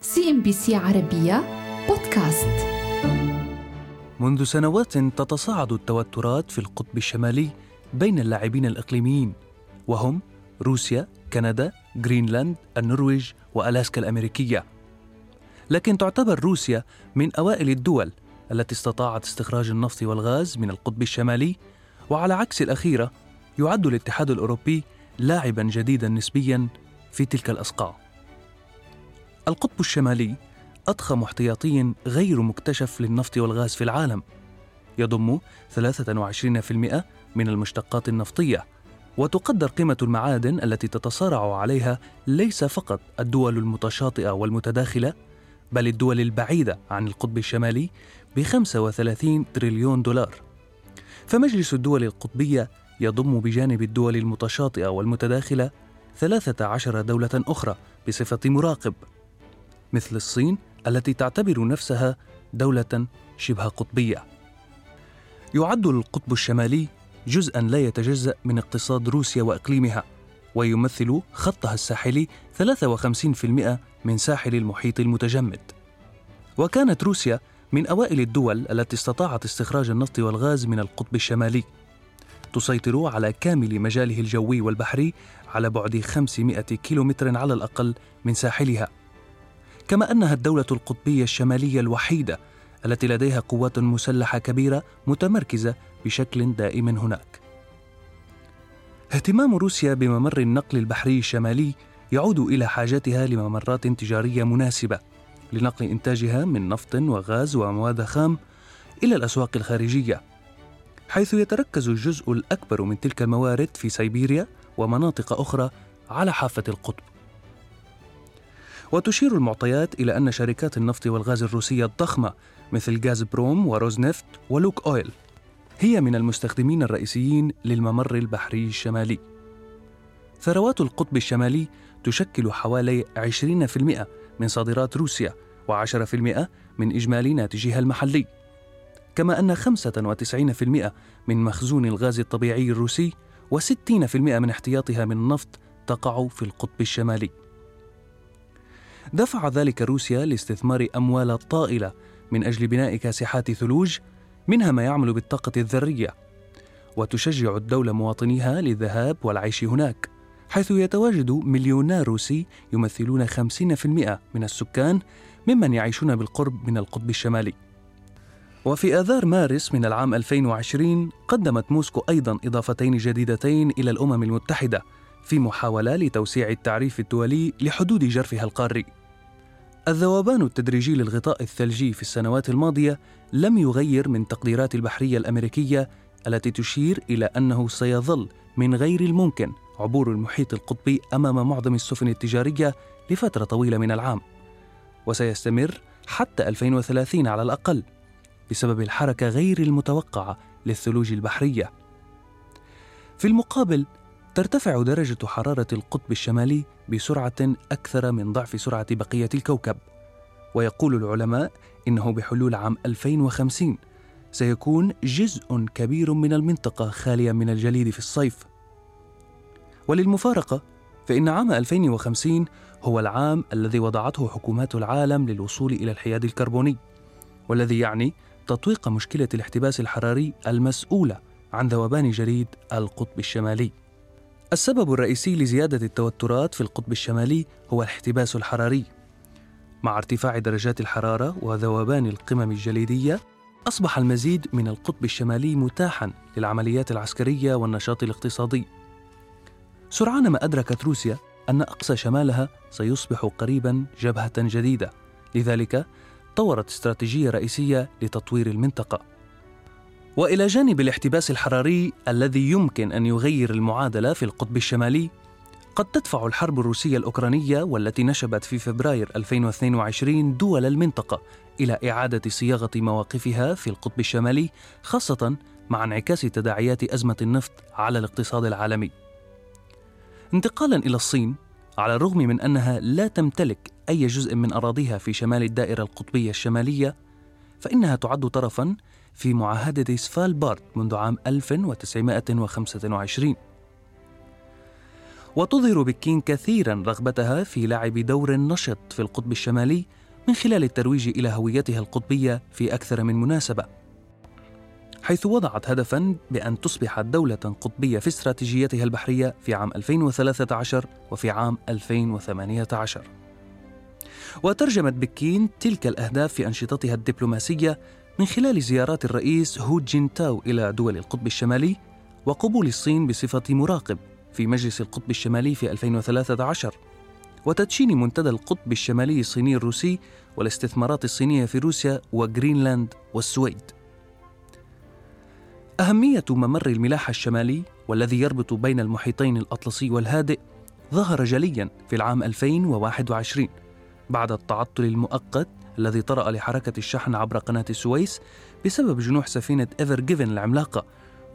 CNBC عربية بودكاست. منذ سنوات تتصاعد التوترات في القطب الشمالي بين اللاعبين الإقليميين وهم روسيا، كندا، غرينلاند، النرويج وألاسكا الأمريكية. لكن تعتبر روسيا من أوائل الدول التي استطاعت استخراج النفط والغاز من القطب الشمالي وعلى عكس الأخيرة يعد الاتحاد الأوروبي لاعبا جديدا نسبيا في تلك الأصقاع القطب الشمالي أضخم احتياطي غير مكتشف للنفط والغاز في العالم. يضم 23% من المشتقات النفطية وتقدر قيمة المعادن التي تتصارع عليها ليس فقط الدول المتشاطئة والمتداخلة بل الدول البعيدة عن القطب الشمالي ب 35 تريليون دولار. فمجلس الدول القطبية يضم بجانب الدول المتشاطئة والمتداخلة 13 دولة أخرى بصفة مراقب. مثل الصين التي تعتبر نفسها دولة شبه قطبية. يعد القطب الشمالي جزءا لا يتجزأ من اقتصاد روسيا وإقليمها، ويمثل خطها الساحلي 53% من ساحل المحيط المتجمد. وكانت روسيا من أوائل الدول التي استطاعت استخراج النفط والغاز من القطب الشمالي. تسيطر على كامل مجاله الجوي والبحري على بعد 500 كيلومتر على الأقل من ساحلها. كما أنها الدولة القطبية الشمالية الوحيدة التي لديها قوات مسلحة كبيرة متمركزة بشكل دائم هناك. اهتمام روسيا بممر النقل البحري الشمالي يعود إلى حاجتها لممرات تجارية مناسبة لنقل إنتاجها من نفط وغاز ومواد خام إلى الأسواق الخارجية حيث يتركز الجزء الأكبر من تلك الموارد في سيبيريا ومناطق أخرى على حافة القطب. وتشير المعطيات إلى أن شركات النفط والغاز الروسية الضخمة مثل غاز بروم وروزنفت ولوك أويل هي من المستخدمين الرئيسيين للممر البحري الشمالي. ثروات القطب الشمالي تشكل حوالي 20% من صادرات روسيا و10% من إجمالي ناتجها المحلي. كما أن 95% من مخزون الغاز الطبيعي الروسي و60% من احتياطها من النفط تقع في القطب الشمالي. دفع ذلك روسيا لاستثمار أموال طائلة من أجل بناء كاسحات ثلوج منها ما يعمل بالطاقة الذرية. وتشجع الدولة مواطنيها للذهاب والعيش هناك حيث يتواجد مليونار روسي يمثلون 50% من السكان ممن يعيشون بالقرب من القطب الشمالي. وفي آذار مارس من العام 2020 قدمت موسكو أيضا إضافتين جديدتين إلى الأمم المتحدة في محاولة لتوسيع التعريف الدولي لحدود جرفها القاري. الذوبان التدريجي للغطاء الثلجي في السنوات الماضية لم يغير من تقديرات البحرية الأمريكية التي تشير إلى أنه سيظل من غير الممكن عبور المحيط القطبي أمام معظم السفن التجارية لفترة طويلة من العام. وسيستمر حتى 2030 على الأقل بسبب الحركة غير المتوقعة للثلوج البحرية. في المقابل ترتفع درجة حرارة القطب الشمالي بسرعة أكثر من ضعف سرعة بقية الكوكب. ويقول العلماء إنه بحلول عام 2050 سيكون جزء كبير من المنطقة خاليا من الجليد في الصيف. وللمفارقة فإن عام 2050 هو العام الذي وضعته حكومات العالم للوصول إلى الحياد الكربوني والذي يعني تطويق مشكلة الاحتباس الحراري المسؤولة عن ذوبان جليد القطب الشمالي. السبب الرئيسي لزيادة التوترات في القطب الشمالي هو الاحتباس الحراري. مع ارتفاع درجات الحرارة وذوبان القمم الجليدية، أصبح المزيد من القطب الشمالي متاحا للعمليات العسكرية والنشاط الاقتصادي. سرعان ما أدركت روسيا أن أقصى شمالها سيصبح قريبا جبهة جديدة، لذلك طورت استراتيجية رئيسية لتطوير المنطقة. وإلى جانب الاحتباس الحراري الذي يمكن أن يغير المعادلة في القطب الشمالي قد تدفع الحرب الروسية الأوكرانية والتي نشبت في فبراير 2022 دول المنطقة إلى إعادة صياغة مواقفها في القطب الشمالي خاصة مع انعكاس تداعيات أزمة النفط على الاقتصاد العالمي. انتقالا إلى الصين على الرغم من أنها لا تمتلك أي جزء من أراضيها في شمال الدائرة القطبية الشمالية فإنها تعد طرفا في معاهدة سفالبارد منذ عام 1925 وتظهر بكين كثيرا رغبتها في لعب دور نشط في القطب الشمالي من خلال الترويج إلى هويتها القطبية في أكثر من مناسبة حيث وضعت هدفا بأن تصبح دولة قطبية في استراتيجيتها البحرية في عام 2013 وفي عام 2018 وترجمت بكين تلك الأهداف في أنشطتها الدبلوماسية من خلال زيارات الرئيس هو جينتاو إلى دول القطب الشمالي وقبول الصين بصفة مراقب في مجلس القطب الشمالي في 2013 وتدشين منتدى القطب الشمالي الصيني الروسي والاستثمارات الصينية في روسيا وغرينلاند والسويد. أهمية ممر الملاحة الشمالي والذي يربط بين المحيطين الأطلسي والهادئ ظهر جليا في العام 2021 بعد التعطل المؤقت الذي طرأ لحركة الشحن عبر قناة السويس بسبب جنوح سفينة إيفر جيفن العملاقة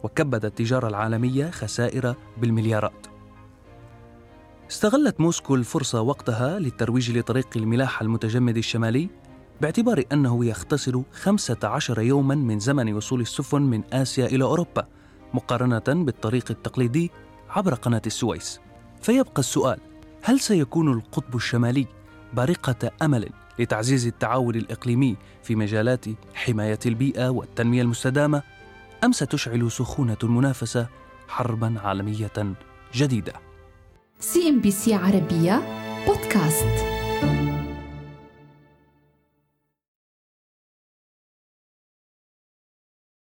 وكبد التجارة العالمية خسائر بالمليارات. استغلت موسكو الفرصة وقتها للترويج لطريق الملاحة المتجمد الشمالي باعتبار أنه يختصر 15 يوما من زمن وصول السفن من آسيا إلى أوروبا مقارنة بالطريق التقليدي عبر قناة السويس فيبقى السؤال هل سيكون القطب الشمالي بارقة أمل لتعزيز التعاون الإقليمي في مجالات حماية البيئة والتنمية المستدامة أم ستشعل سخونة المنافسة حربا عالمية جديدة؟ CNBC عربية بودكاست.